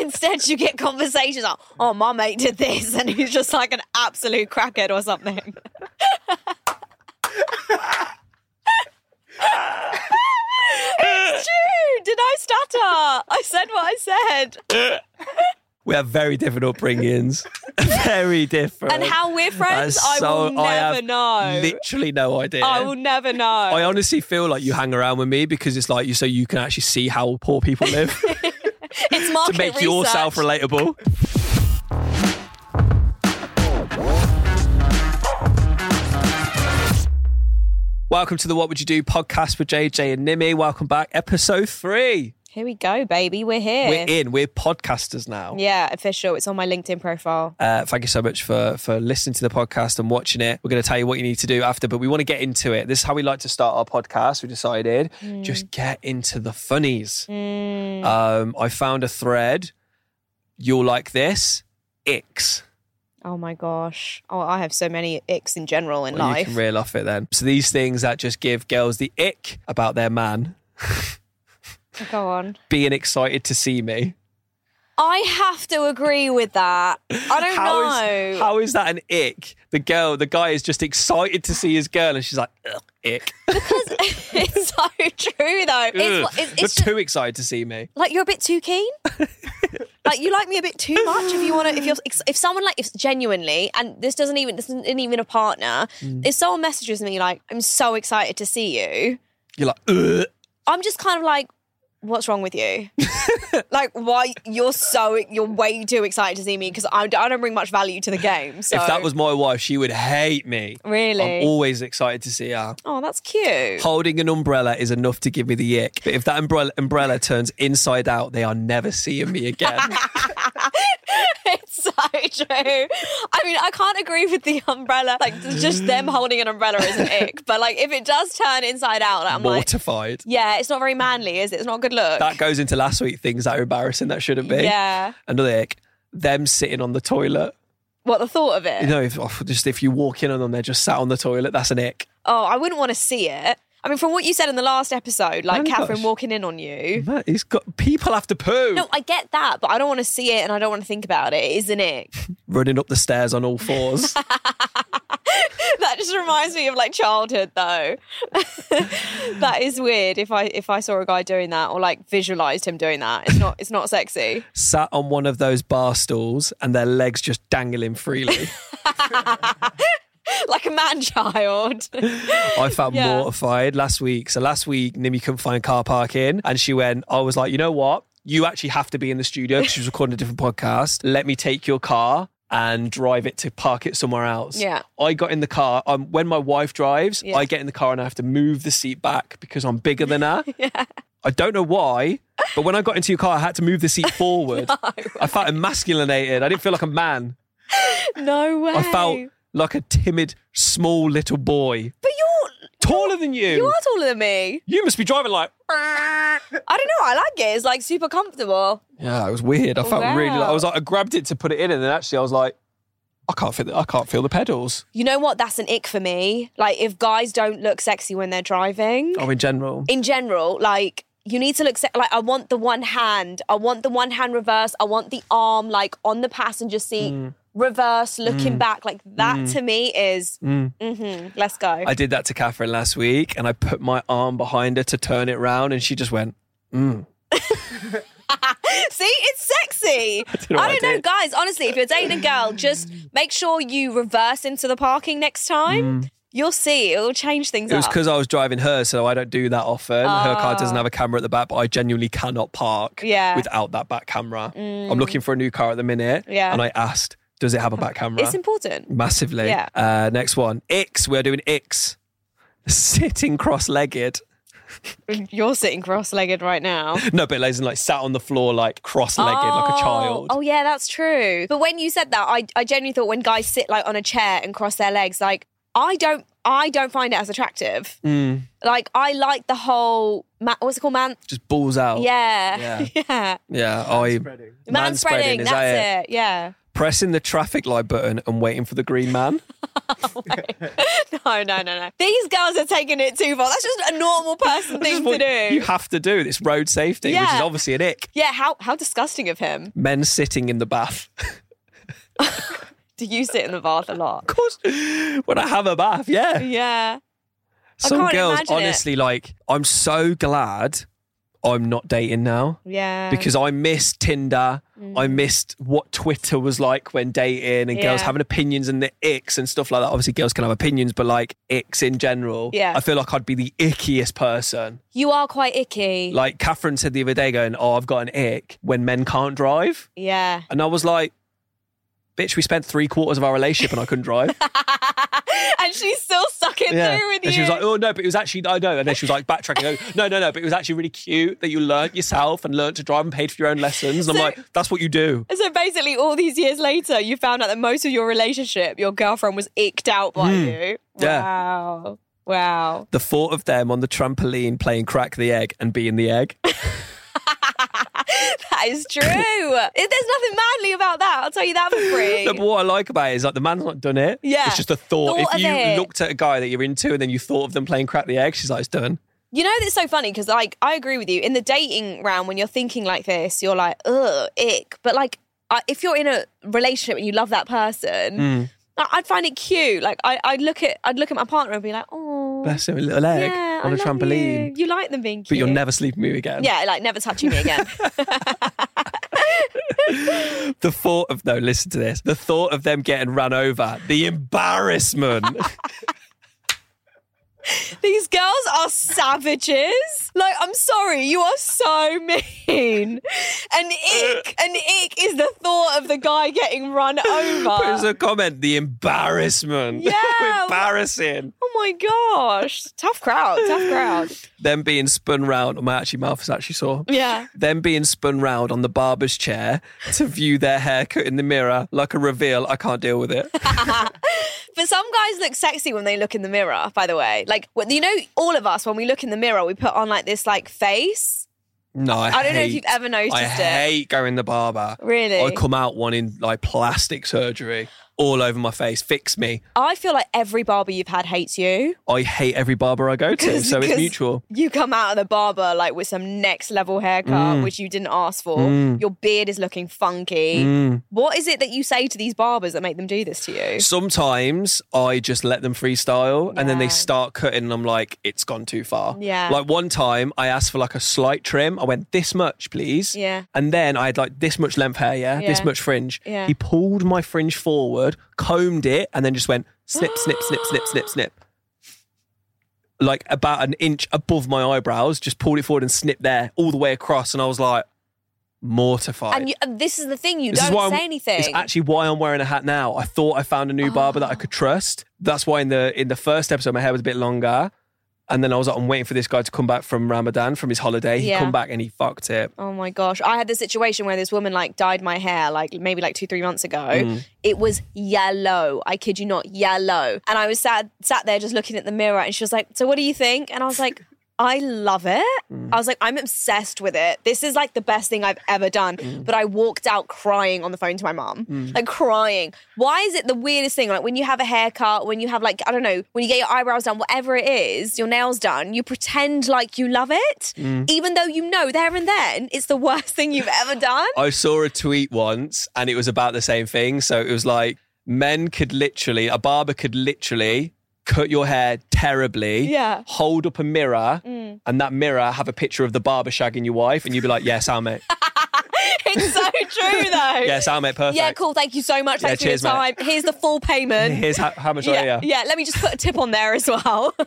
Instead, you get conversations like, "Oh, my mate did this," and he's just like an absolute crackhead or something. it's true. Did I stutter? I said what I said. We have very different upbringings. very different. And how we're friends, That's I will never have know. Literally no idea. I will never know. I honestly feel like you hang around with me because it's like you so you can actually see how poor people live it's to make research. yourself relatable. Welcome to the What Would You Do podcast with JJ and Nimi. Welcome back, episode three. Here we go, baby. We're here. We're in. We're podcasters now. Yeah, official. It's on my LinkedIn profile. Uh, thank you so much for for listening to the podcast and watching it. We're going to tell you what you need to do after, but we want to get into it. This is how we like to start our podcast. We decided just get into the funnies. Um, I found a thread. You'll like this. Icks. Oh my gosh. Oh, I have so many icks in general in Well, You life. can reel off it then. So these things that just give girls the ick about their man Go on. being excited to see me. I have to agree with that. I don't How know. is how is that an ick? The girl, the guy is just excited to see his girl, and she's like, Ugh, ick. it's so true though. Ugh. It's, it's, You're it's too excited to see me. like you're a bit too keen. like you like me a bit too much. If you want to, if you're, if someone like, if genuinely, and this doesn't even, this isn't even a partner. Mm. If someone messages me like, I'm so excited to see you, You're like, Ugh. I'm just kind of like, what's wrong with you? like, why you're so you're way too excited to see me because I, I don't bring much value to the game. So if that was my wife, she would hate me. really, I'm always excited to see her. oh, that's cute. Holding an umbrella is enough to give me the ick. But if that umbrella, umbrella turns inside out, they are never seeing me again. it's so true. I mean, I can't agree with the umbrella. Like, just them mm. holding an umbrella is an ick. But like, if it does turn inside out, I'm like, Mortified. yeah, it's not very manly, is it? It's not a good look. That goes into last week things that are embarrassing that shouldn't be. yeah. Another ick. Them sitting on the toilet. What the thought of it? You know, if, oh, just if you walk in on them, they're just sat on the toilet. That's an ick. Oh, I wouldn't want to see it. I mean, from what you said in the last episode, like Oh Catherine walking in on you. Man, he's got people have to poo. No, I get that, but I don't want to see it and I don't want to think about it. It is an ick. Running up the stairs on all fours. that just reminds me of like childhood, though. that is weird. If I if I saw a guy doing that or like visualized him doing that, it's not it's not sexy. sat on one of those bar stools and their legs just dangling freely. like a man child. I felt Yeah. mortified last week. So last week, Nimi couldn't find car parking, and she went. I was like, you know what? You actually have to be in the studio because she was recording a different podcast. Let me take your car and drive it to park it somewhere else. Yeah. I got in the car. Um, when my wife drives, Yeah. I get in the car and I have to move the seat back because I'm bigger than her. yeah. I don't know why, but when I got into your car, I had to move the seat forward. I felt emasculated. I didn't feel like a man. No way. I felt like a timid, small little boy. But you're Taller than you. you are taller than me. You must be driving like. I don't know. I like it. It's like super comfortable. Yeah, it was weird. I felt really. I was like, I grabbed it to put it in, and then actually, I was like, I can't feel. The, I can't feel the pedals. You know what? That's an ick for me. Like if guys don't look sexy when they're driving. Oh, in general. in general, like you need to look se- like I want the one hand, I want the one hand reverse, I want the arm like on the passenger seat, Mm. Reverse, looking back. Like that to me is, mhm, let's go. I did that to Catherine last week, and I put my arm behind her to turn it round, and she just went. Mm. See, it's sexy. I know I don't know, did. guys. Honestly, if you're dating a girl, just make sure you reverse into the parking next time. You'll see, it'll change things Mm. It was because I was driving her, so I don't do that often. Her car doesn't have a camera at the back, but I genuinely cannot park Yeah. without that back camera. I'm looking for a new car at the minute, Yeah. and I asked, "Does it have a back camera?" It's important. Massively. Yeah. Uh, next one, Icks. We're doing Icks. Sitting cross-legged. You're sitting cross-legged right now. No, but as in like sat on the floor like cross-legged like a child. Oh yeah, that's true. But when you said that, I I genuinely thought when guys sit like on a chair and cross their legs, like I don't I don't find it as attractive. Mm. Like I like the whole ma- what's it called, man? Just balls out. Yeah, Yeah. yeah. Yeah. I Man spreading. is That's that it? Yeah. Pressing the traffic light button and waiting for the green man. no, no, no, no. These girls are taking it too far. That's just a normal person thing to do. You have to do this road safety, which is obviously an ick. yeah, how how disgusting of him. Men sitting in the bath. Do you sit in the bath a lot? Of course, when I have a bath, yeah. Yeah. Some girls, imagine it. honestly, like, I'm so glad I'm not dating now Yeah. because I miss Tinder. I mm. missed what Twitter was like when dating and girls having opinions and the icks and stuff like that. Obviously, girls can have opinions, but like icks in general. Yeah. I feel like I'd be the ickiest person. you are quite icky. Like Catherine said the other day, going, Oh, I've got an ick when men can't drive. yeah. And I was like, Bitch, we spent three quarters of our relationship and I couldn't drive. she's still stuck it Yeah. through with you. And she was like, oh, no, but it was actually, I know. And then she was like backtracking. oh, No, no, no, but it was actually really cute that you learnt yourself and learnt to drive and paid for your own lessons. And So- I'm like, that's what you do. So basically, all these years later, you found out that most of your relationship, your girlfriend was icked out by you. Hmm. Yeah. Wow. Wow. The thought of them on the trampoline playing crack the egg and being the egg. That is true. There's nothing manly about that. I'll tell you that for free. No, but what I like about it is like the man's not done it. Yeah. It's just a thought. Thought if you it. looked at a guy that you're into and then you thought of them playing crack the egg, she's like, it's done. You know, that's so funny because, like, I agree with you. In the dating round, when you're thinking like this, you're like, ugh, ick. But, like, if you're in a relationship and you love that person, Mm. I'd find it cute. Like, I, I'd look at, I'd look at my partner and be like, oh, Bless him, a little egg yeah, on I a trampoline. You. you like them being cute, But you'll never sleep with me again. yeah, like never touching me again. The thought of no, listen to this. The thought of them getting run over, the embarrassment. These girls are savages. Like, I'm sorry, you are so mean. An ick, an ick is the thought of the guy getting run over. There's a comment, the embarrassment. Yeah. Embarrassing. Oh my gosh. Tough crowd, tough crowd. Them being spun round, my actually mouth is actually sore. Yeah. Them being spun round on the barber's chair to view their haircut in the mirror like a reveal. I can't deal with it. But some guys look sexy when they look in the mirror, by the way. Like, when- you know, all of us, when we look in the mirror, we put on like this like face. No, I, I don't know if you've ever noticed I it. hate going to the barber. Really? I come out wanting like plastic surgery all over my face. Fix me. I feel like every barber you've had hates you. I hate every barber I go to, so it's mutual. You come out of the barber like with some next level haircut, Mm. which you didn't ask for. Your beard is looking funky. Mm. What is it that you say to these barbers that make them do this to you? Sometimes I just let them freestyle and then they start cutting and I'm like, it's gone too far. Yeah. Like one time I asked for like a slight trim. I went, this much, please. Yeah. And then I had like this much length hair, yeah, this much fringe. Yeah. He pulled my fringe forward, combed it, and then just went snip, snip, snip, snip, snip, snip. Like about an inch above my eyebrows, just pulled it forward and snipped there all the way across. And I was like, mortified. And, you, and this is the thing, you This don't say I'm- anything. It's actually why I'm wearing a hat now. I thought I found a new barber that I could ah. trust. That's why in the in the first episode my hair was a bit longer. And then I was like, I'm waiting for this guy to come back from Ramadan from his holiday. He Yeah. come back and he fucked it. Oh my gosh. I had this situation where this woman like dyed my hair like maybe like two, three months ago. Mm. It was yellow. I kid you not, yellow. And I was sat sat there just looking at the mirror and she was like, So what do you think? And I was like, I love it. Mm. I was like, I'm obsessed with it. This is like the best thing I've ever done. Mm. But I walked out crying on the phone to my mum, like crying. Why is it the weirdest thing? Like when you have a haircut, when you have like, I don't know, when you get your eyebrows done, whatever it is, your nails done, you pretend like you love it, Mm. even though you know there and then it's the worst thing you've ever done. I saw a tweet once and it was about the same thing. So it was like men could literally, a barber could literally cut your hair terribly, Yeah. Mm. hold up a mirror, and that mirror have a picture of the barber shagging your wife, and you'd be like, Yes, our mate. it's so true though. yes, our mate, perfect. Yeah, cool. Thank you so much. Yeah, Thanks cheers, for your mate. Here's the full payment. Here's how, how much yeah, are you? yeah, let me just put a tip on there as well.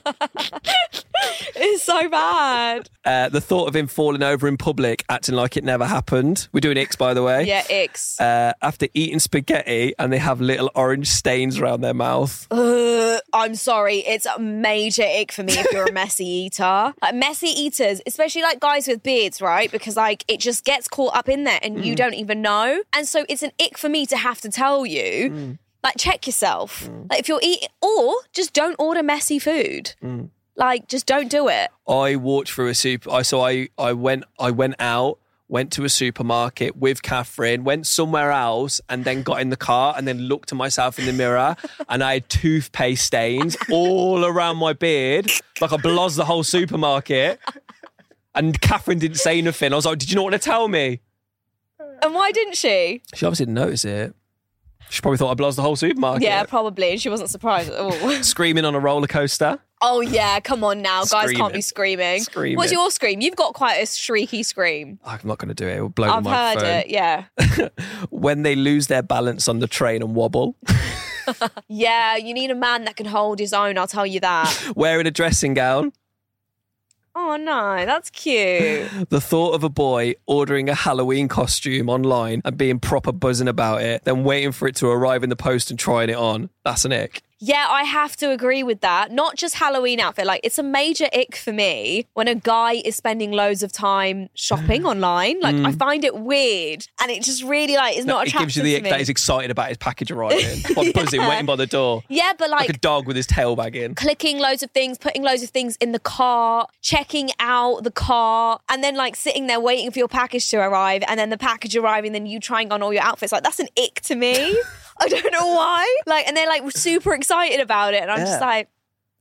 it's so bad. Uh, the thought of him falling over in public, acting like it never happened. We're doing icks, by the way. Yeah, icks. Uh, after eating spaghetti and they have little orange stains around their mouth. Uh, I'm sorry, it's a major ick for me if you're a messy eater. Like messy eaters, especially like guys with beards, right? Because like it just gets caught up in there and you mm. don't even know. And so it's an ick for me to have to tell you, mm. like check yourself. Mm. Like if you're eating, or just don't order messy food. Like just don't do it. I walked through a super. I so I I went I went out went to a supermarket with Catherine, went somewhere else, and then got in the car and then looked at myself in the mirror and I had toothpaste stains all around my beard, like I blozzed the whole supermarket. And Catherine didn't say anything. I was like, Did you not want to tell me? And why didn't she? She obviously didn't notice it. She probably thought I blozzed the whole supermarket. Yeah, probably. And she wasn't surprised at all. Screaming on a roller coaster. oh yeah, come on now, guys can't be screaming. Screaming. What's your scream? You've got quite a shrieky scream. I'm not going to do it. It will blow I've the heard it. Yeah, When they lose their balance on the train and wobble, yeah. You need a man that can hold his own. I'll tell you that. wearing a dressing gown. Oh no, that's cute. The thought of a boy ordering a Halloween costume online and being proper buzzing about it, then waiting for it to arrive in the post and trying it on. That's an ick. Yeah, I have to agree with that. Not just Halloween outfit. Like, it's a major ick for me when a guy is spending loads of time shopping online. Like, I find it weird, and it just really like is not Mm. it gives you the ick that he's excited about his package arriving. Like buzzing, waiting by the door. yeah, but Like like, a dog with his tail wagging. clicking loads of things, putting loads of things in the cart, checking out the cart, and then like sitting there waiting for your package to arrive, and then the package arriving, then you trying on all your outfits. Like that's an ick to me. I don't know why. Like, and they're like super excited about it, and I'm just like,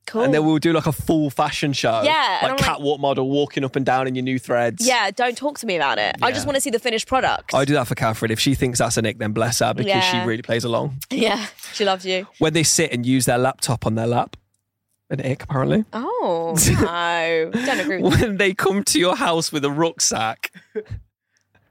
cool. And then we'll do like a full fashion show. Yeah, Like I'm like- catwalk model walking up and down in your new threads. yeah, don't talk to me about it. I just want to see the finished product. I do that for Catherine. If she thinks that's an ick, then bless her because she really plays along. yeah, she loves you. When they sit and use their laptop on their lap, an ick apparently. Oh no, don't agree with that. When they come to your house with a rucksack,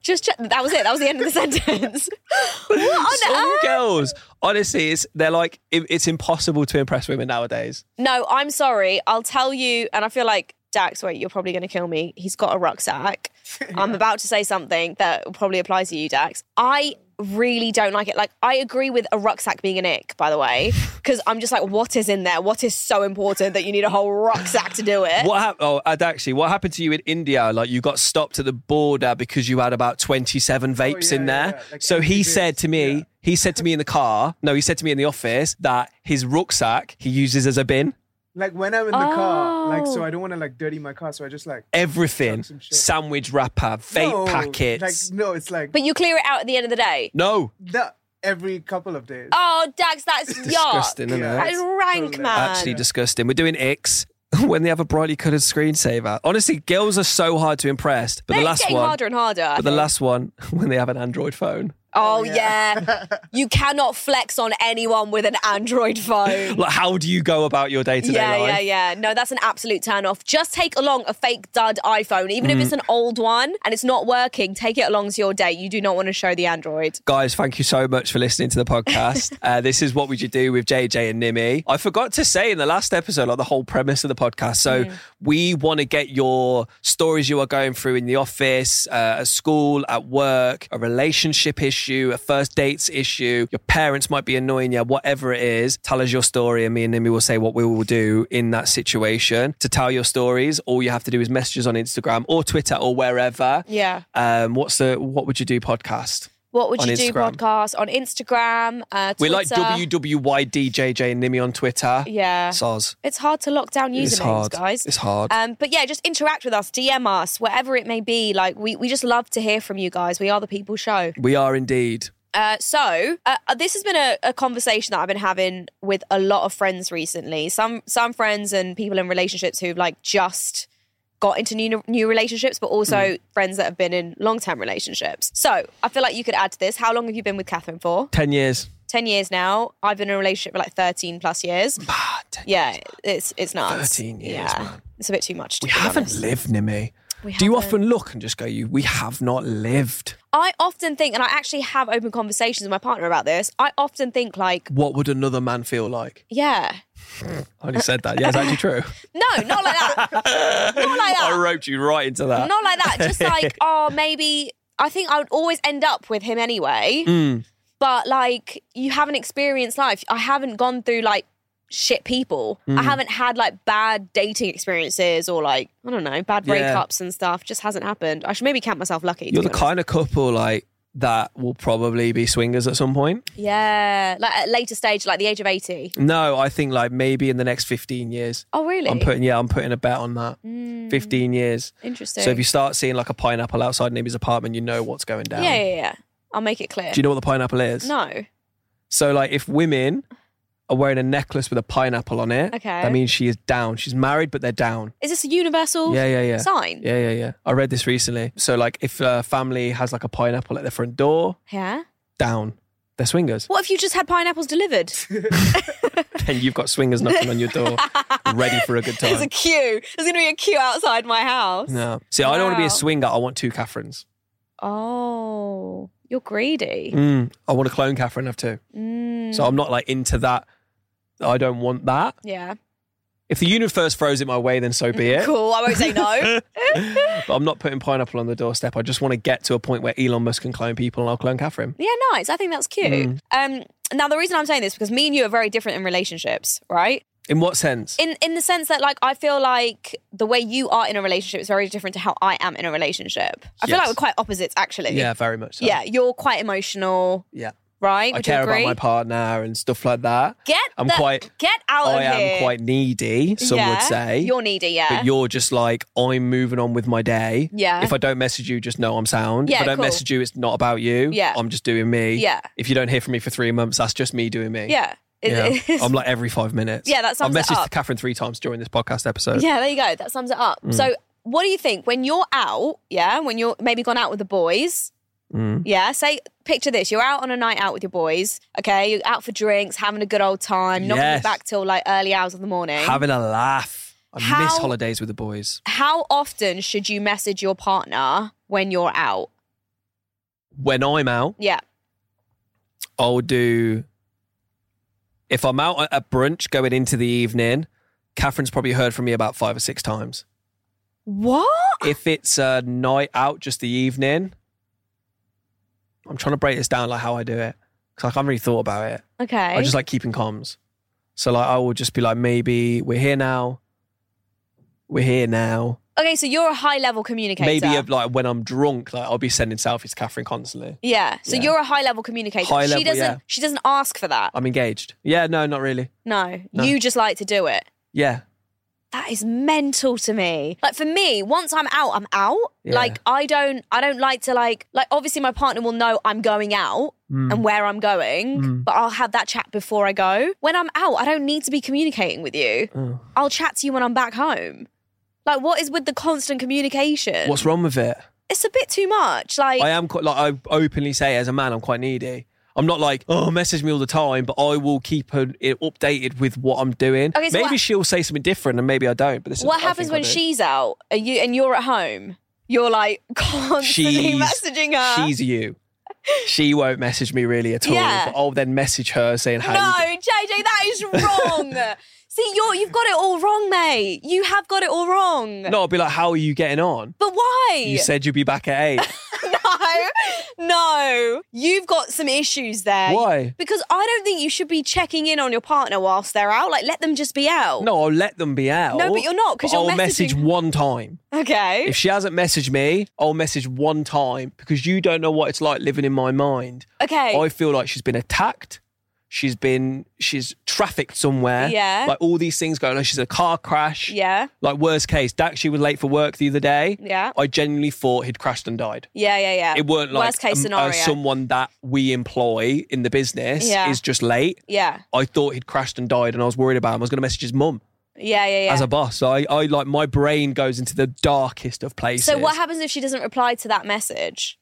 Just check. That was it. That was the end of the sentence. what on some earth? girls, honestly, it's they're like it, it's impossible to impress women nowadays. No, I'm sorry. I'll tell you, and I feel like Dax. Wait, you're probably going to kill me. He's got a rucksack. I'm about to say something that will probably applies to you, Dax. I really don't like it. Like, I agree with a rucksack being an ick, by the way, because I'm just like, what is in there? What is so important that you need a whole rucksack to do it? What happened? Oh, Ad, actually, what happened to you in India? Like you got stopped at the border because you had about twenty-seven oh, vapes yeah, in there. yeah. Like so he empty said to me, yeah. he said to me in the car. No, he said to me in the office that his rucksack he uses as a bin. Like when I'm in the car, like so Oh. I don't want to like dirty my car, so I just like Everything, some shit. sandwich wrapper, vape no, packets. Like no, it's like but you clear it out at the end of the day. no, the, every couple of days. Oh, Dax, that's disgusting, isn't Yeah. That it? is rank, man. Actually disgusting. We're doing icks when they have a brightly coloured screensaver. Honestly, girls are so hard to impress. But the last getting one, harder and harder. But the last one when they have an Android phone. Oh yeah. you cannot flex on anyone with an Android phone. Like, how do you go about your day to day Yeah, life? yeah, yeah. No, that's an absolute turn off. Just take along a fake dud iPhone, even Mm. if it's an old one and it's not working. Take it along to your day. You do not want to show the Android. Guys, thank you so much for listening to the podcast. uh, this is what would you do with JJ and Nimi. I forgot to say in the last episode, like the whole premise of the podcast. So Mm. we want to get your stories you are going through in the office, uh, at school, at work, a relationship issue, a first dates issue. Your parents might be annoying you, whatever it is. Tell us your story, and me and Nimi will say what we will do in that situation. To tell your stories, all you have to do is message us on Instagram or Twitter or wherever. Yeah. Um, what's the What Would You Do podcast? What would On you do podcast on Instagram? Uh, We like. WWYDJJ and Nimi on Twitter. Yeah. Soz. It's hard to lock down It's usernames, hard. guys. It's hard. Um, but yeah, just interact with us, DM us, whatever it may be. Like we, we just love to hear from you guys. We are the people show. we are indeed. Uh, so uh, uh, this has been a, a conversation that I've been having with a lot of friends recently. Some some friends and people in relationships who've like just got into new new relationships, but also Mm. friends that have been in long term relationships. So I feel like you could add to this. How long have you been with Catherine for? 10 years. Ten years now. I've been in a relationship for like thirteen plus years. Ah, 10 Yeah, it's it's nuts. 13 years, yeah, man. it's a bit too much. To We haven't honest. lived, Nimi. We Do you often look and just go, "You, we have not lived"? I often think, and I actually have open conversations with my partner about this. I often think like, What would another man feel like? yeah, I only said that. Yeah, it's actually true. no, not like that, not like that. I roped you right into that. Not like that. Just like, oh, maybe I think I would always end up with him anyway. Mm. But like, you haven't experienced life. I haven't gone through like shit people. Mm. I haven't had like bad dating experiences or like I don't know bad Yeah. breakups and stuff. Just hasn't happened. I should maybe count myself lucky. You're the honest. kind of couple like that will probably be swingers at some point. Yeah, like at a later stage, like the age of eighty. No, I think like maybe in the next 15 years. Oh, really? I'm putting yeah, I'm putting a bet on that. Hmm. 15 years. Interesting. So if you start seeing like a pineapple outside Nimi's apartment, you know what's going down. yeah, yeah, yeah. I'll make it clear. Do you know what the pineapple is? no. So like if women are wearing a necklace with a pineapple on it, Okay. that means she is down. She's married, but they're down. Is this a universal Yeah, yeah, yeah. sign? Yeah, yeah, yeah. I read this recently. So like if a family has like a pineapple at their front door, Yeah. down. They're swingers. What if you just had pineapples delivered? and you've got swingers knocking on your door, ready for a good time. There's a queue. There's going to be a queue outside my house. No. See, I don't want to be a swinger. I want two Catherines. Oh, you're greedy. Mm, I want a clone Catherine of two. Mm, So I'm not like into that. I don't want that. yeah. If the universe throws it my way, then so be it. Cool. I won't say no. but I'm not putting pineapple on the doorstep. I just want to get to a point where Elon Musk can clone people and I'll clone Catherine. yeah, nice. I think that's cute. Mm. Um, now the reason I'm saying this because me and you are very different in relationships, right? In what sense? In in the sense that like I feel like the way you are in a relationship is very different to how I am in a relationship. I feel like we're quite opposites actually. yeah, very much so. Yeah, you're quite emotional, Yeah. Right? I care about my partner and stuff like that. Get I'm the- quite- get out I of here. am quite needy, some Yeah. would say. You're needy, yeah. but you're just like, I'm moving on with my day. Yeah. If I don't message you, just know I'm sound. Yeah, if I don't cool. message you, it's not about you. Yeah. I'm just doing me. Yeah. If you don't hear from me for three months, that's just me doing me. yeah. It- Yeah. I'm like every five minutes. Yeah, that I've sums it messaged. Catherine three times during this podcast episode. Yeah, there you go. That sums it up. Mm. So, what do you think when you're out? Yeah, when you're maybe gone out with the boys. Mm. Yeah, say picture this: you're out on a night out with your boys. Okay, you're out for drinks, having a good old time, not Yes. back till like early hours of the morning. Having a laugh. I How- miss holidays with the boys. How often should you message your partner when you're out? When I'm out, Yeah. I'll do. If I'm out at brunch going into the evening, Catherine's probably heard from me about five or six times. What? If it's a night out, just the evening, I'm trying to break this down like how I do it because I haven't really thought about it. Okay. I just like keeping comms. So like I will just be like, maybe we're here now. We're here now. okay, so you're a high level communicator. Maybe of, like when I'm drunk, like I'll be sending selfies to Catherine constantly. yeah. So Yeah. you're a high level communicator. High she level, doesn't. yeah. She doesn't ask for that. I'm engaged. Yeah, no, not really. No, No. you just like to do it. Yeah. That is mental to me. Like for me, once I'm out, I'm out. Yeah. Like I don't I don't like to like like obviously my partner will know I'm going out Mm. and where I'm going, but I'll have that chat before I go. When I'm out, I don't need to be communicating with you. Oh. I'll chat to you when I'm back home. Like what is with the constant communication? What's wrong with it? it's a bit too much. Like I am quite like I openly say as a man, I'm quite needy. I'm not like oh message me all the time, but I will keep her it updated with what I'm doing. Okay, so maybe what- she'll say something different, and maybe I don't. But this is what happens when she's out? Are you and you're at home? You're like constantly She's- messaging her. She's you. She won't message me really at all. Yeah. But I'll then message her saying how. No, JJ, that is wrong. See, you're you've got it all wrong, mate. You have got it all wrong. No, I'll be like, how are you getting on? But why? You said you'd be back at eight. no. You've got some issues there. Why? Because I don't think you should be checking in on your partner whilst they're out. Like, let them just be out. No, I'll let them be out. No, but you're not because you're I'll message one time. Okay. If she hasn't messaged me, I'll message one time because you don't know what it's like living in my mind. okay. I feel like she's been attacked. She's been she's trafficked somewhere. Yeah. Like all these things going on. She's a car crash. yeah. Like worst case, Dax she was late for work the other day. Yeah. I genuinely thought he'd crashed and died. Yeah, yeah, yeah. It weren't like worst case uh, scenario. someone that we employ in the business Yeah. is just late. yeah. I thought he'd crashed and died, and I was worried about him. I was going to message his mum Yeah, yeah, yeah. as a boss. So I, I like my brain goes into the darkest of places. so what happens if she doesn't reply to that message?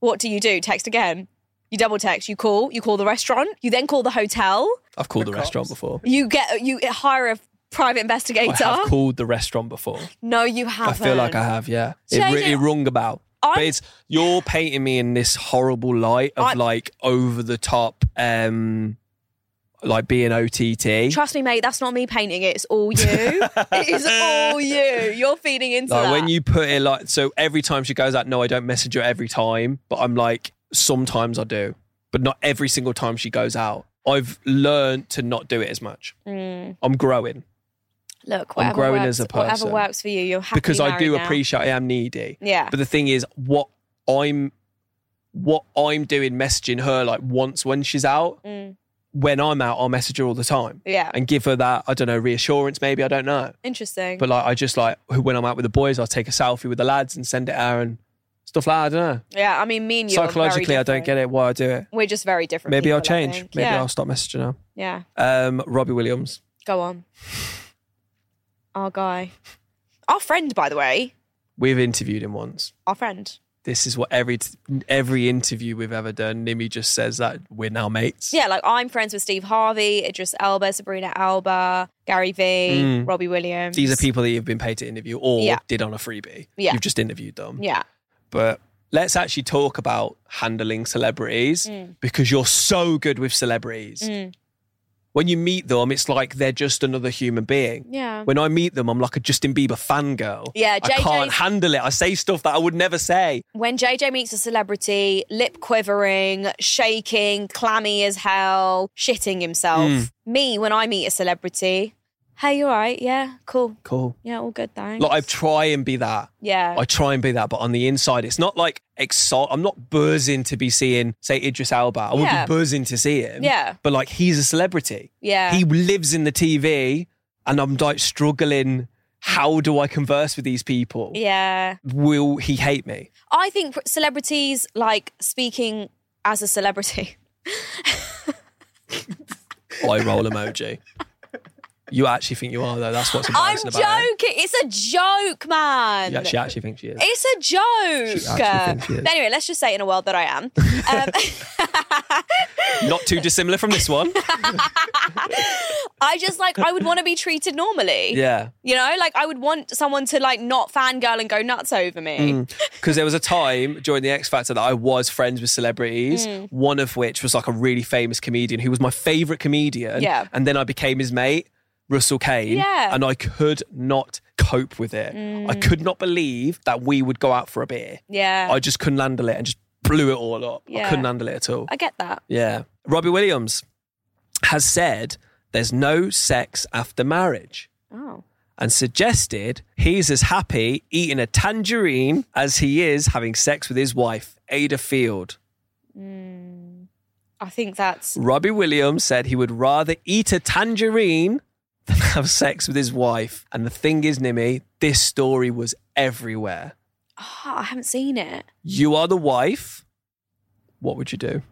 What do you do? Text again? You double text. You call. You call the restaurant. You then call the hotel. I've called the, The restaurant before. You get. You hire a private investigator. I have called the restaurant before. no, you haven't. I feel like I have, yeah. It, JJ, ru- it rung about. But I'm- it's you're painting me in this horrible light of I'm- like over the top, um, like being OTT. Trust me, mate. That's not me painting it. It's all you. it is all you. You're feeding into Like that. when you put it like so every time she goes out, no, I don't message her every time, but I'm like sometimes I do, but not every single time she goes out. I've learned to not do it as much. Mm. I'm growing Look, I'm growing works, as a person. Whatever works for you, you're happy because I do now. appreciate I am needy. Yeah. But the thing is, what I'm what I'm doing messaging her like once when she's out. Mm. When I'm out, I'll message her all the time Yeah. and give her that, I don't know, reassurance maybe, I don't know. Interesting. But like I just like when I'm out with the boys, I'll take a selfie with the lads and send it her and stuff like that. I don't know. yeah, I mean, me and you. Psychologically, I don't get it why I do it. We're just very different. Maybe I'll change. Maybe yeah. I'll stop messaging her. Yeah. Um, Robbie Williams. Go on. Our guy. Our friend, by the way. We've interviewed him once. Our friend. This is what every every interview we've ever done. Nimi just says that we're now mates. Yeah, like I'm friends with Steve Harvey, Idris Elba, Sabrina Elba, Gary Vee, Mm. Robbie Williams. These are people that you've been paid to interview or Yeah. did on a freebie. Yeah. You've just interviewed them. Yeah. But let's actually talk about handling celebrities Mm. because you're so good with celebrities. Mm. When you meet them, it's like they're just another human being. Yeah. When I meet them, I'm like a Justin Bieber fangirl. Yeah, I can't handle it. I say stuff that I would never say. when JJ meets a celebrity, lip quivering, shaking, clammy as hell, shitting himself. Mm. Me, when I meet a celebrity, hey, you all right? Yeah, cool. Cool. Yeah, all good, thanks. Like I try and be that. yeah. I try and be that, but on the inside, it's not like exalt. I'm not buzzing to be seeing, say, Idris Elba. I would be buzzing to see him. Yeah. But like, he's a celebrity. yeah. He lives in the TV, and I'm like struggling. How do I converse with these people? yeah. Will he hate me? I think celebrities, like speaking as a celebrity, Eye roll emoji. You actually think you are though. That's what's I'm embarrassing joking. about it. It's a joke, man. Yeah, she actually thinks she is. It's a joke. She actually thinks she is. But anyway, let's just say in a world that I am. Um, Not too dissimilar from this one. I just like I would want to be treated normally. Yeah. You know, like I would want someone to like not fangirl and go nuts over me. Because there was a time during the X Factor that I was friends with celebrities, Mm. one of which was like a really famous comedian who was my favourite comedian. Yeah. And then I became his mate, Russell Kane. Yeah. Mm. And I could not cope with it. I could not believe that we would go out for a beer. Yeah. I just couldn't handle it and just blew it all up. I Yeah. couldn't handle it at all. I get that. Yeah. Robbie Williams has said there's no sex after marriage Oh. and suggested he's as happy eating a tangerine as he is having sex with his wife, Ayda Field. I think that's Robbie Williams said he would rather eat a tangerine than have sex with his wife. And the thing is, Nimi, this story was everywhere. oh, I haven't seen it. You are the wife. What would you do?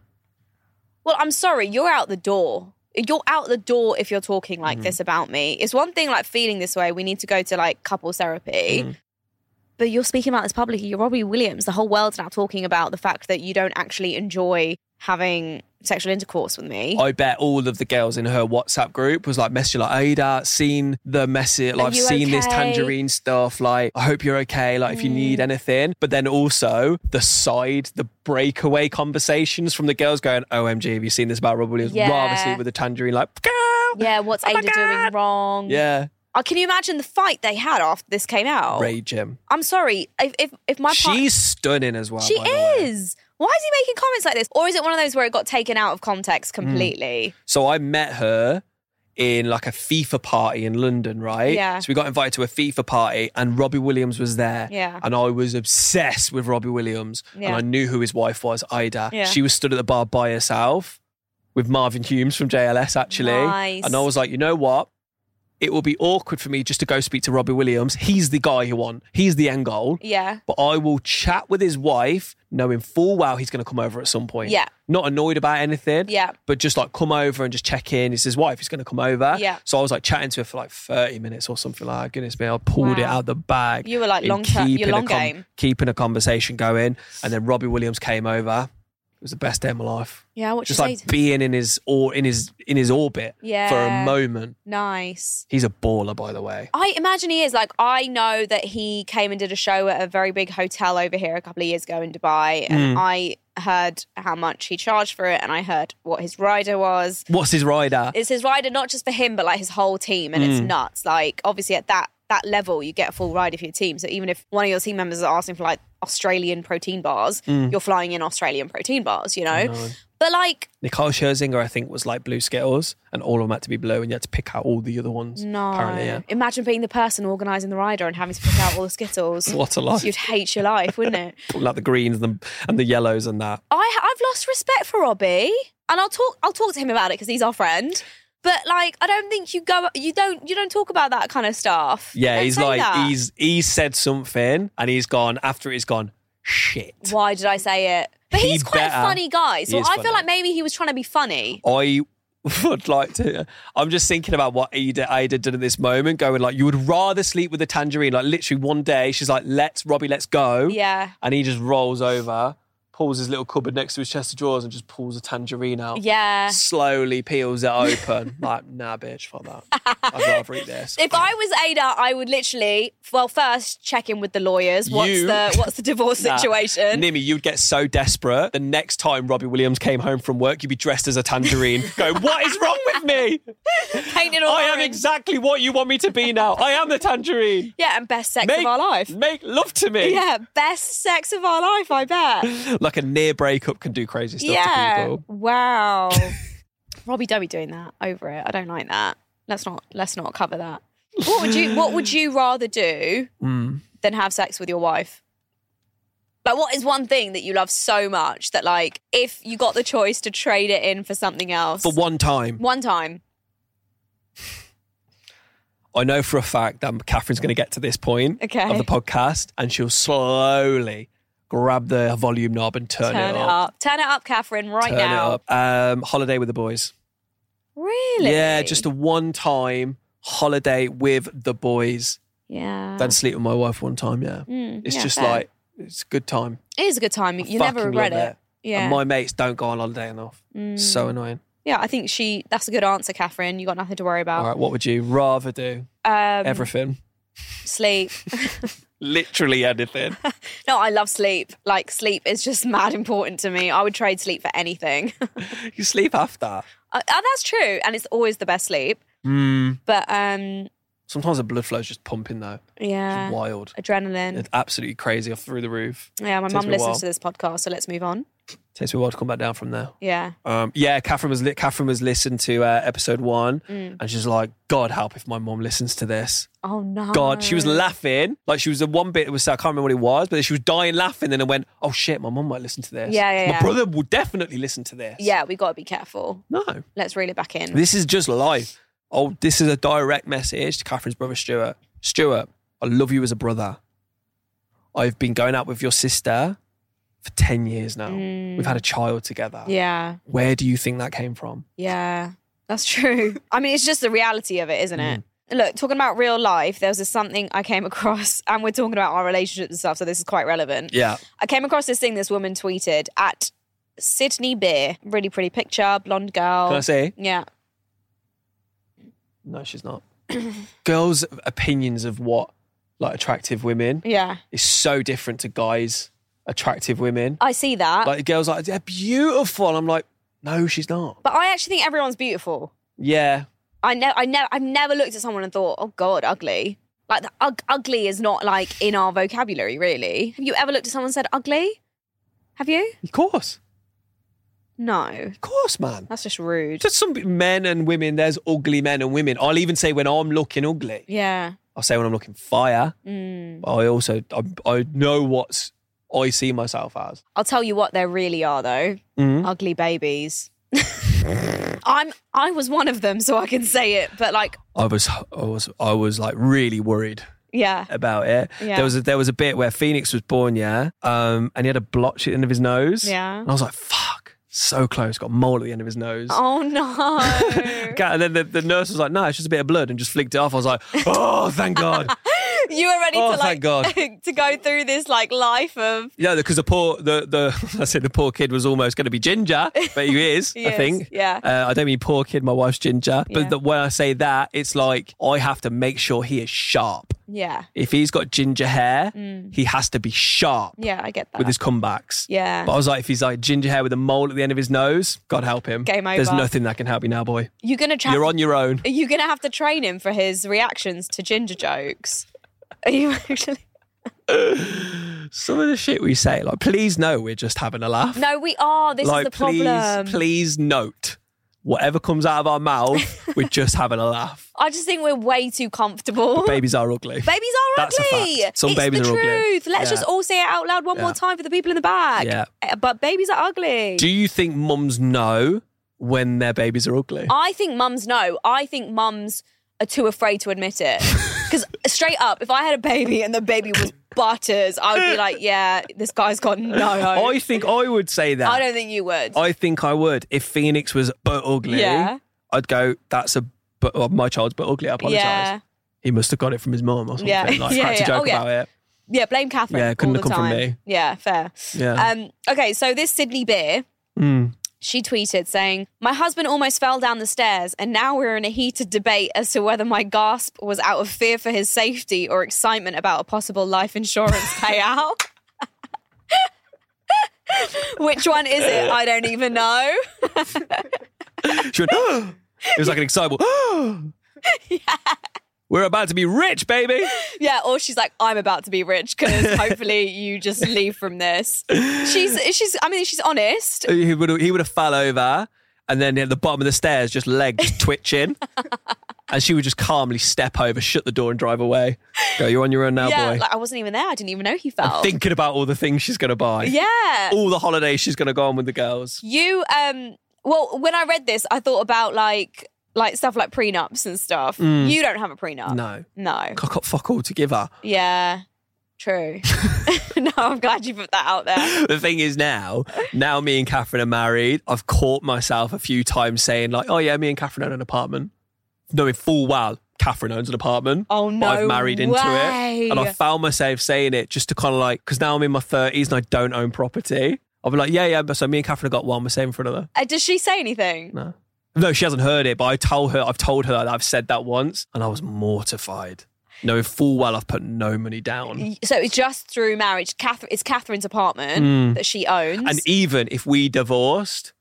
Well, I'm sorry, you're out the door. You're out the door if you're talking like mm-hmm. this about me. It's one thing like feeling this way. We need to go to like couples therapy. Mm-hmm. But you're speaking about this publicly. You're Robbie Williams. The whole world's now talking about the fact that you don't actually enjoy having sexual intercourse with me. I bet all of the girls in her WhatsApp group was like messaging like Ayda, seen the message, like I've seen this tangerine stuff. Like I hope you're okay. Like if you Mm. need anything, but then also the side, the breakaway conversations from the girls going, "OMG, have you seen this about Rob Williams? Yeah. Rather with a tangerine." Like, girl, yeah, what's Oh Ayda doing wrong? yeah, Oh, can you imagine the fight they had after this came out? rage him. I'm sorry. If if, if my part- She's stunning as well. she the is. Why is he making comments like this? Or is it one of those where it got taken out of context Hmm. completely? So I met her in like a FIFA party in London, right? Yeah. So we got invited to a FIFA party and Robbie Williams was there. Yeah. And I was obsessed with Robbie Williams. Yeah. And I knew who his wife was, Ida. Yeah. She was stood at the bar by herself with Marvin Humes from JLS, actually. Nice. And I was like, you know what? It will be awkward for me just to go speak to Robbie Williams. He's the guy who won. He's the end goal. Yeah. But I will chat with his wife, knowing full well he's going to come over at some point. Yeah. Not annoyed about anything. Yeah. But just like come over and just check in. It's his wife. He's going to come over. Yeah. So I was like chatting to her for like 30 minutes or something like that. Goodness me. I pulled it Wow. out the bag. You were like long term- your keeping a long game. Keeping a conversation going. And then Robbie Williams came over. It was the best day of my life. Yeah, what Just like being in his or in his in his orbit yeah. for a moment. nice. He's a baller, by the way. I imagine he is. Like, I know that he came and did a show at a very big hotel over here a couple of years ago in Dubai. And Hmm. I heard how much he charged for it. And I heard what his rider was. What's his rider? It's his rider, not just for him, but like his whole team. And Hmm. it's nuts. Like, obviously, at that that level, you get a full ride of your team. So even if one of your team members is asking for like Australian protein bars, Mm. you're flying in Australian protein bars, you know? But like, Nicole Scherzinger, I think, was like blue Skittles, and all of them had to be blue, and you had to pick out all the other ones. no. Apparently, yeah. Imagine being the person organising the rider and having to pick out all the Skittles. What a life. You'd hate your life, wouldn't it? Like the greens and the, and the yellows and that. I I've lost respect for Robbie, and I'll talk I'll talk to him about it because he's our friend. But like, I don't think you go you don't you don't talk about that kind of stuff. Yeah, he's like that. he's he's said something, and he's gone after he's gone. Shit. Why did I say it? But He he's quite better. a funny guy, so I feel like maybe he was trying to be funny. I would like to. I'm just thinking about what Ayda Ayda did at this moment, going like, you would rather sleep with a tangerine. Like literally one day, she's like, "Let's Robbie, let's go." Yeah. and he just rolls over, pulls his little cupboard next to his chest of drawers, and just pulls a tangerine out. Yeah. Slowly peels it open. like, nah, bitch, fuck that. I'd rather eat this. If I was Ayda, I would literally well first check in with the lawyers. What's You- the what's the divorce Nah. situation? Nimi, you'd get so desperate. The next time Robbie Williams came home from work, you'd be dressed as a tangerine, going, "What is wrong with me? Painted all I am exactly what you want me to be now. I am the tangerine. Yeah, and best sex Make, of our life. make love to me. Yeah, best sex of our life, I bet. Like a near breakup can do crazy stuff to yeah. people. Wow. Robbie, don't be doing that. Over it. I don't like that. Let's not let's not cover that. What would you what would you rather do Mm. than have sex with your wife? Like what is one thing that you love so much that like if you got the choice to trade it in for something else For one time, one time. I know for a fact that Catherine's going to get to this point Okay. of the podcast and she'll slowly grab the volume knob and turn, Turn it up. Turn it up, Catherine, right Turn now. it up. Um, holiday with the boys. Really? Yeah, just a one time holiday with the boys. Yeah. Then sleep with my wife one time, yeah. Mm, It's yeah, just fair. like, it's a good time. it is a good time. You never regret love it. Yeah. Mm. And my mates don't go on holiday enough. So annoying. yeah, I think she that's a good answer, Catherine. You got nothing to worry about. All right, what would you rather do? Um Everything. Sleep. Literally anything. no, I love sleep. Like sleep is just mad important to me. I would trade sleep for anything. you sleep after. Uh, uh, that's true, and it's always the best sleep. Mm. But um, Sometimes the blood flow's just pumping though. yeah, It's wild. adrenaline. It's absolutely crazy off through the roof. yeah, my mum me a while. listens to this podcast, so let's move on. Takes me a while to come back down from there. Yeah, Um, yeah, Catherine was li- Catherine was listened to uh, episode one, Mm. and she's like, "God help if my mom listens to this." Oh no. God, she was laughing like she was the one bit. It was I can't remember what it was, but she was dying laughing. Then I went, "Oh shit, my mom might listen to this." Yeah, yeah, My yeah. brother will definitely listen to this. Yeah, we got to be careful. No, Let's reel it back in. this is just life. Oh, this is a direct message to Catherine's brother Stuart. Stuart, I love you as a brother. I've been going out with your sister for ten years now. We've had a child together. Mm. Yeah, Where do you think that came from? yeah, that's true. I mean, it's just the reality of it, isn't it? Mm. Look, talking about real life, there was this something I came across, and we're talking about our relationships and stuff, so this is quite relevant. Yeah. I came across this thing this woman tweeted at Sydney Beer. Really pretty picture, blonde girl. Can I say? Yeah. No, she's not. Girls' opinions of what like attractive women Yeah. is so different to guys' attractive women. I see that. Like the girls like they're beautiful. And I'm like, no, she's not. but I actually think everyone's beautiful. Yeah. I never I never I've never looked at someone and thought, "Oh god, ugly." Like the ug- ugly is not like in our vocabulary really. Have you ever looked at someone and said ugly? Have you? Of course. No. Of course, man. That's just rude. Just some men and women, there's ugly men and women. I'll even say when I'm looking ugly. Yeah. I'll say when I'm looking fire. Mm. I also I, I know what I see myself as. I'll tell you what there really are though. Mhm. Ugly babies. I'm I was one of them so I can say it, but like I was I was I was like really worried. yeah. about it. Yeah. There was a, there was a bit where Phoenix was born, yeah, um, and he had a blotch at the end of his nose. Yeah. and I was like, "Fuck, so close!" Got a mole at the end of his nose. Oh no. And then the, the nurse was like, "No, it's just a bit of blood," and just flicked it off. I was like, "Oh, thank God!" You were ready Oh, to like God. to go through this like life of yeah, because the poor the the I said the poor kid was almost going to be ginger, but he is. He I is, think. yeah. Uh, I don't mean poor kid. My wife's ginger, but Yeah. the, when I say that, it's like I have to make sure he is sharp. Yeah. If he's got ginger hair, he has to be sharp Yeah, I get that. with his comebacks. Yeah. But I was like, if he's like ginger hair with a mole at the end of his nose, God help him. Game There's nothing that can help you now, boy. You're gonna tra- You're on your own. You're gonna have to train him for his reactions to ginger jokes? Are you actually? Some of the shit we say, like, please know we're just having a laugh. No, we are. This like, is the problem. please, please note whatever comes out of our mouth, we're just having a laugh. I just think we're way too comfortable. Babies are ugly. Babies are That's ugly. Some it's babies the are ugly. truth. Let's Yeah. just all say it out loud one Yeah. more time for the people in the back. Yeah. Uh, But babies are ugly. Do you think mums know when their babies are ugly? I think mums know. I think mums are too afraid to admit it. Because straight up, if I had a baby and the baby was butters, I would be like, yeah, this guy's got no hope. I think I would say that. I don't think you would. I think I would. If Phoenix was but ugly, Yeah. I'd go, that's a but well, my child's but ugly. I apologise. Yeah. He must have got it from his mum or something. Yeah. Like Yeah, yeah. joke Oh, yeah. about it. yeah, blame Catherine. Yeah, couldn't have come from me. Yeah, fair. Yeah. Um, okay, so this Sydney Beer, Mm. She tweeted saying, My husband almost fell down the stairs, and now we're in a heated debate as to whether my gasp was out of fear for his safety or excitement about a possible life insurance payout. Which one is it? I don't even know. She went, it was like an excitable, we're about to be rich, baby. Yeah, or she's like, I'm about to be rich because hopefully you just leave from this. She's, she's. I mean, she's honest. He would have, he would have fell over and then at the bottom of the stairs, just legs twitching. and she would just calmly step over, shut the door, and drive away. Go, you're on your own now, yeah, boy. like I wasn't even there. I didn't even know he fell. Thinking about all the things she's going to buy. yeah, All the holidays she's going to go on with the girls. You um well when I read this I thought about like like stuff like prenups and stuff. You don't have a prenup. Mm. No. No. I got fuck all to give her. Yeah. True. no, I'm glad you put that out there. The thing is now, now me and Catherine are married. I've caught myself a few times saying like, "Oh yeah, me and Catherine own an apartment," knowing full well Catherine owns an apartment. Oh, no I've married into it, and I found myself saying it just to kind of like because now I'm in my thirties and I don't own property. I'll be like, "Yeah, yeah," but so me and Catherine have got one. We're saving for another. Uh, does she say anything? No, no, she hasn't heard it, but I told her. I've told her that I've said that once, and I was mortified, knowing full well I've put no money down. So it's just through marriage. Catherine, it's Catherine's apartment that she owns. Mm. And even if we divorced,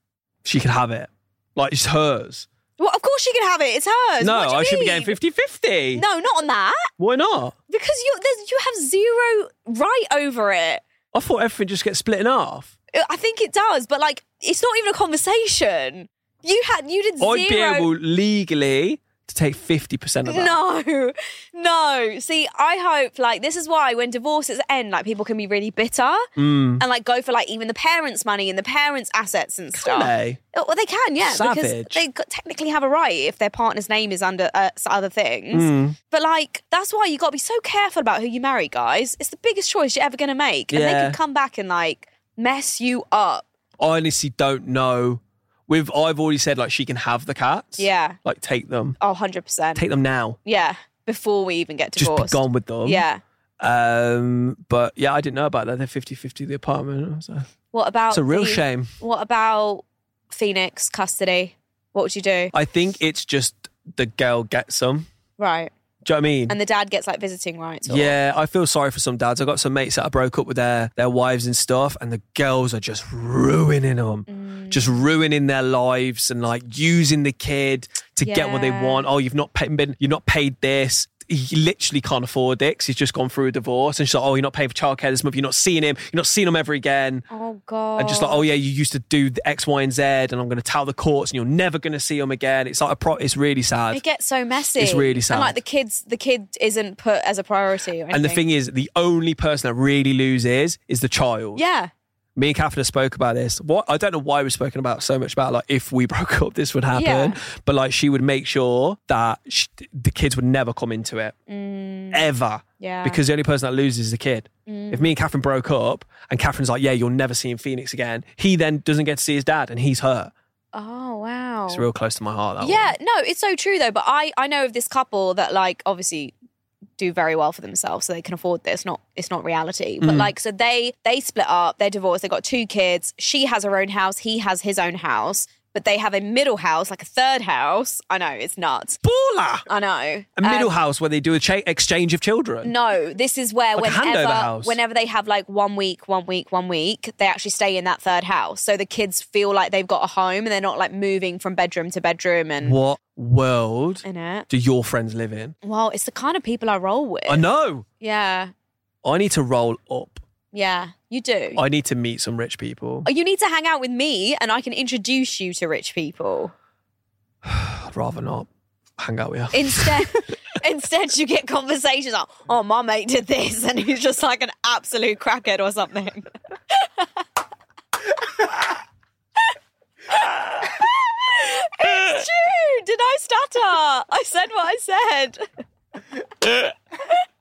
she could have it. Like it's hers. well, of course she can have it. It's hers. No, What do you I should be getting 50 50. No, not on that. Why not? Because you you have zero right over it. I thought everything just gets split in half. I think it does, but like it's not even a conversation. You had you did 0 I'd be able legally to take 50% of that. No, no. See, I hope like this is why when divorces end, like people can be really bitter Mm. and like go for like even the parents' money and the parents' assets and stuff. Hey, Oh, Well, they can, yeah, Savage. because they got- technically have a right if their partner's name is under uh, s- other things. Mm. But like, that's why you got to be so careful about who you marry, guys. It's the biggest choice you're ever going to make, and they Yeah. can come back and like mess you up. I honestly don't know. With I've already said like she can have the cats. Yeah. Like take them. Oh, 100 percent. Take them now. Yeah, before we even get divorced. Just be gone with them. Yeah. Um, but yeah, I didn't know about that. They're 50-50 the apartment. A- What about? It's a real the- shame. What about Phoenix custody? What would you do? I think it's just the girl gets some. Right. Do you know what I mean? And the dad gets like visiting rights. Or... Yeah, I feel sorry for some dads. I got some mates that I broke up with their their wives and stuff, and the girls are just ruining them, Mm. just ruining their lives and like using the kid to get what they want. Oh, you've not paid, been, you've not paid this. He literally can't afford it 'cause he's just gone through a divorce, and she's like, "Oh, you're not paying for childcare this month. You're not seeing him. You're not seeing him ever again." Oh god. And just like, oh yeah, you used to do the X, Y, and Z, and I'm going to tell the courts, and you're never going to see them again. It's like a pro- it's really sad. It gets so messy. It's really sad. And like the kids, the kid isn't put as a priority. Or And the thing is, the only person that really loses is the child. yeah, Me and Catherine spoke about this. What I don't know why we've spoken about so much about like if we broke up, this would happen. Yeah. But like she would make sure that sh the kids would never come into it ever. Mm. Yeah. Mm. Because the only person that loses is the kid. If me and Catherine broke up and Catherine's like, yeah, you'll never see him Phoenix again, he then doesn't get to see his dad and he's hurt. oh wow. It's real close to my heart. That yeah, one. no, it's so true though. But I, I know of this couple that like obviously do very well for themselves, so they can afford this. Not, it's not reality, Mm. but like, so they they split up, they're divorced, they got two kids. She has her own house, he has his own house. But they have a middle house, like a third house. I know it's nuts. Baller. I know. A middle Um, house where they do a cha- exchange of children. No, this is where Like whenever whenever they have like one week, one week, one week, they actually stay in that third house. So the kids feel like they've got a home and they're not like moving from bedroom to bedroom and What world in it. do your friends live in? Well, it's the kind of people I roll with. I know. Yeah. I need to roll up. Yeah. You do. I need to meet some rich people. Oh, you need to hang out with me and I can introduce you to rich people. I'd rather not hang out with you. Instead instead you get conversations like, oh my mate did this and he's just like an absolute crackhead or something. it's true. Did I stutter? I said what I said.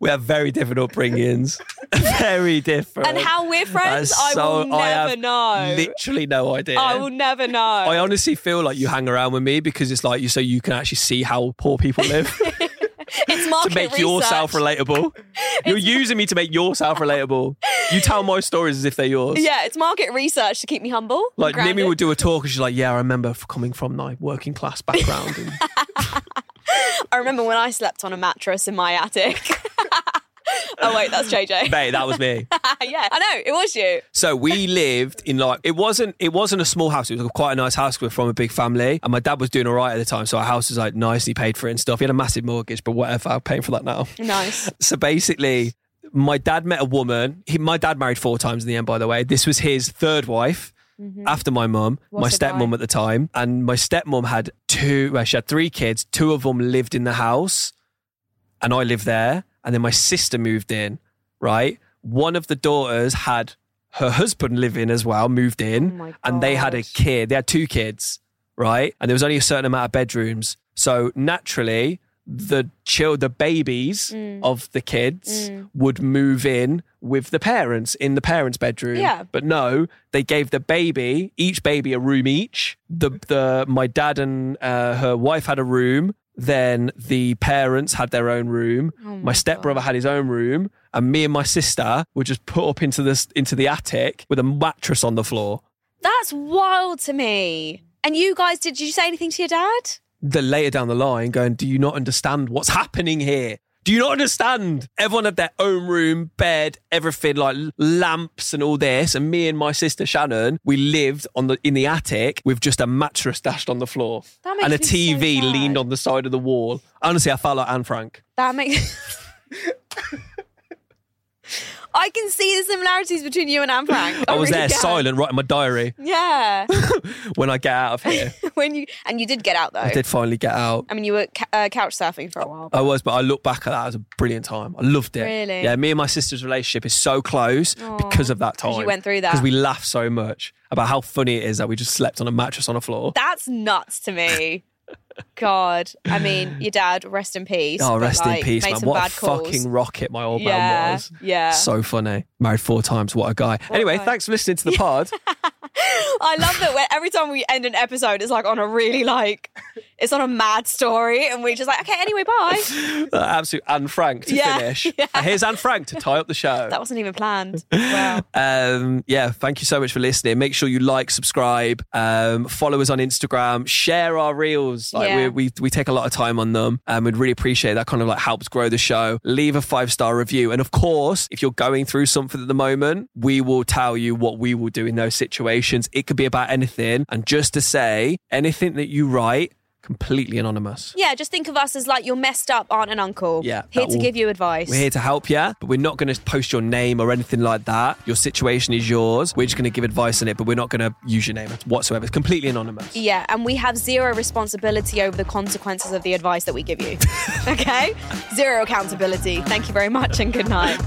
We have very different upbringings. very different. And how we're friends, That's I will never have know. Literally no idea. I will never know. I honestly feel like you hang around with me because it's like you so you can actually see how poor people live it's market to make research. yourself relatable. You're using me to make yourself relatable. You tell my stories as if they're yours. Yeah, it's market research to keep me humble. Like Nimi would do a talk and she's like, "Yeah, I remember coming from my working class background." And I remember when I slept on a mattress in my attic. oh wait, that's JJ. mate, that was me. yeah, I know it was you. So we lived in like it wasn't it wasn't a small house. It was quite a nice house. We were from a big family, and my dad was doing all right at the time. So our house was like nicely paid for it and stuff. He had a massive mortgage, but whatever. I'm paying for that now. Nice. So basically, my dad met a woman. He, my dad married four times in the end, by the way. This was his third wife. After my mum, my stepmom at the time, and my stepmom had two. Well, she had three kids. Two of them lived in the house, and I lived there. And then my sister moved in. Right, one of the daughters had her husband live in as well, moved in, Oh and they had a kid. They had two kids, right? And there was only a certain amount of bedrooms. So naturally, the child, the babies Mm. of the kids would move in with the parents in the parents' bedroom. Yeah. But no, they gave the baby, each baby a room each. The the my dad and uh, her wife had a room. Then the parents had their own room. Oh my stepbrother had his own room, and me and my sister were just put up into this into the attic with a mattress on the floor. That's wild to me. And you guys, did you say anything to your dad? The later down the line going, Do you not understand what's happening here? Do you not understand? Everyone had their own room, bed, everything like lamps and all this. And me and my sister Shannon, we lived on the in the attic with just a mattress dashed on the floor That makes and a so TV sad. leaned on the side of the wall. Honestly, I felt like Anne Frank. That makes. I can see the similarities between you and Anne Frank. I was really there can. silent, writing my diary Yeah. when I get out of here. when you and you did get out though. I did finally get out. I mean, you were ca- uh, couch surfing for a while. I was, but I look back at that as a brilliant time. I loved it. Really? Yeah, me and my sister's relationship is so close because of that time. you went through that. Because we laughed so much about how funny it is that we just slept on a mattress on a floor. That's nuts to me. God, I mean, your dad, rest in peace. Oh, rest in like, peace, made man. What a calls. fucking rocket my old yeah, man was. yeah. So funny. Married four times. What a guy. anyway, guy. thanks for listening to the pod. I love that when, every time we end an episode, it's like on a really like, it's on a mad story, and we're just like, okay, anyway, bye. Uh, Absolute Anne Frank to Yeah, finish. yeah. And here's Anne Frank to tie up the show. That wasn't even planned. Wow. Um, yeah, thank you so much for listening. Make sure you like, subscribe, um, follow us on Instagram, share our reels. Like Yeah. we, we we take a lot of time on them, and we'd really appreciate that. Kind of like helps grow the show. Leave a five star review, and of course, if you're going through something at the moment, we will tell you what we will do in those situations. It could be about anything, and just to say, anything that you write, completely anonymous. Yeah, just think of us as like your messed up aunt and uncle. Yeah. Here to will, give you advice. We're here to help you, but we're not going to post your name or anything like that. Your situation is yours. We're just going to give advice on it, but we're not going to use your name whatsoever. It's completely anonymous. Yeah, and we have zero responsibility over the consequences of the advice that we give you. okay? Zero accountability. Thank you very much and good night.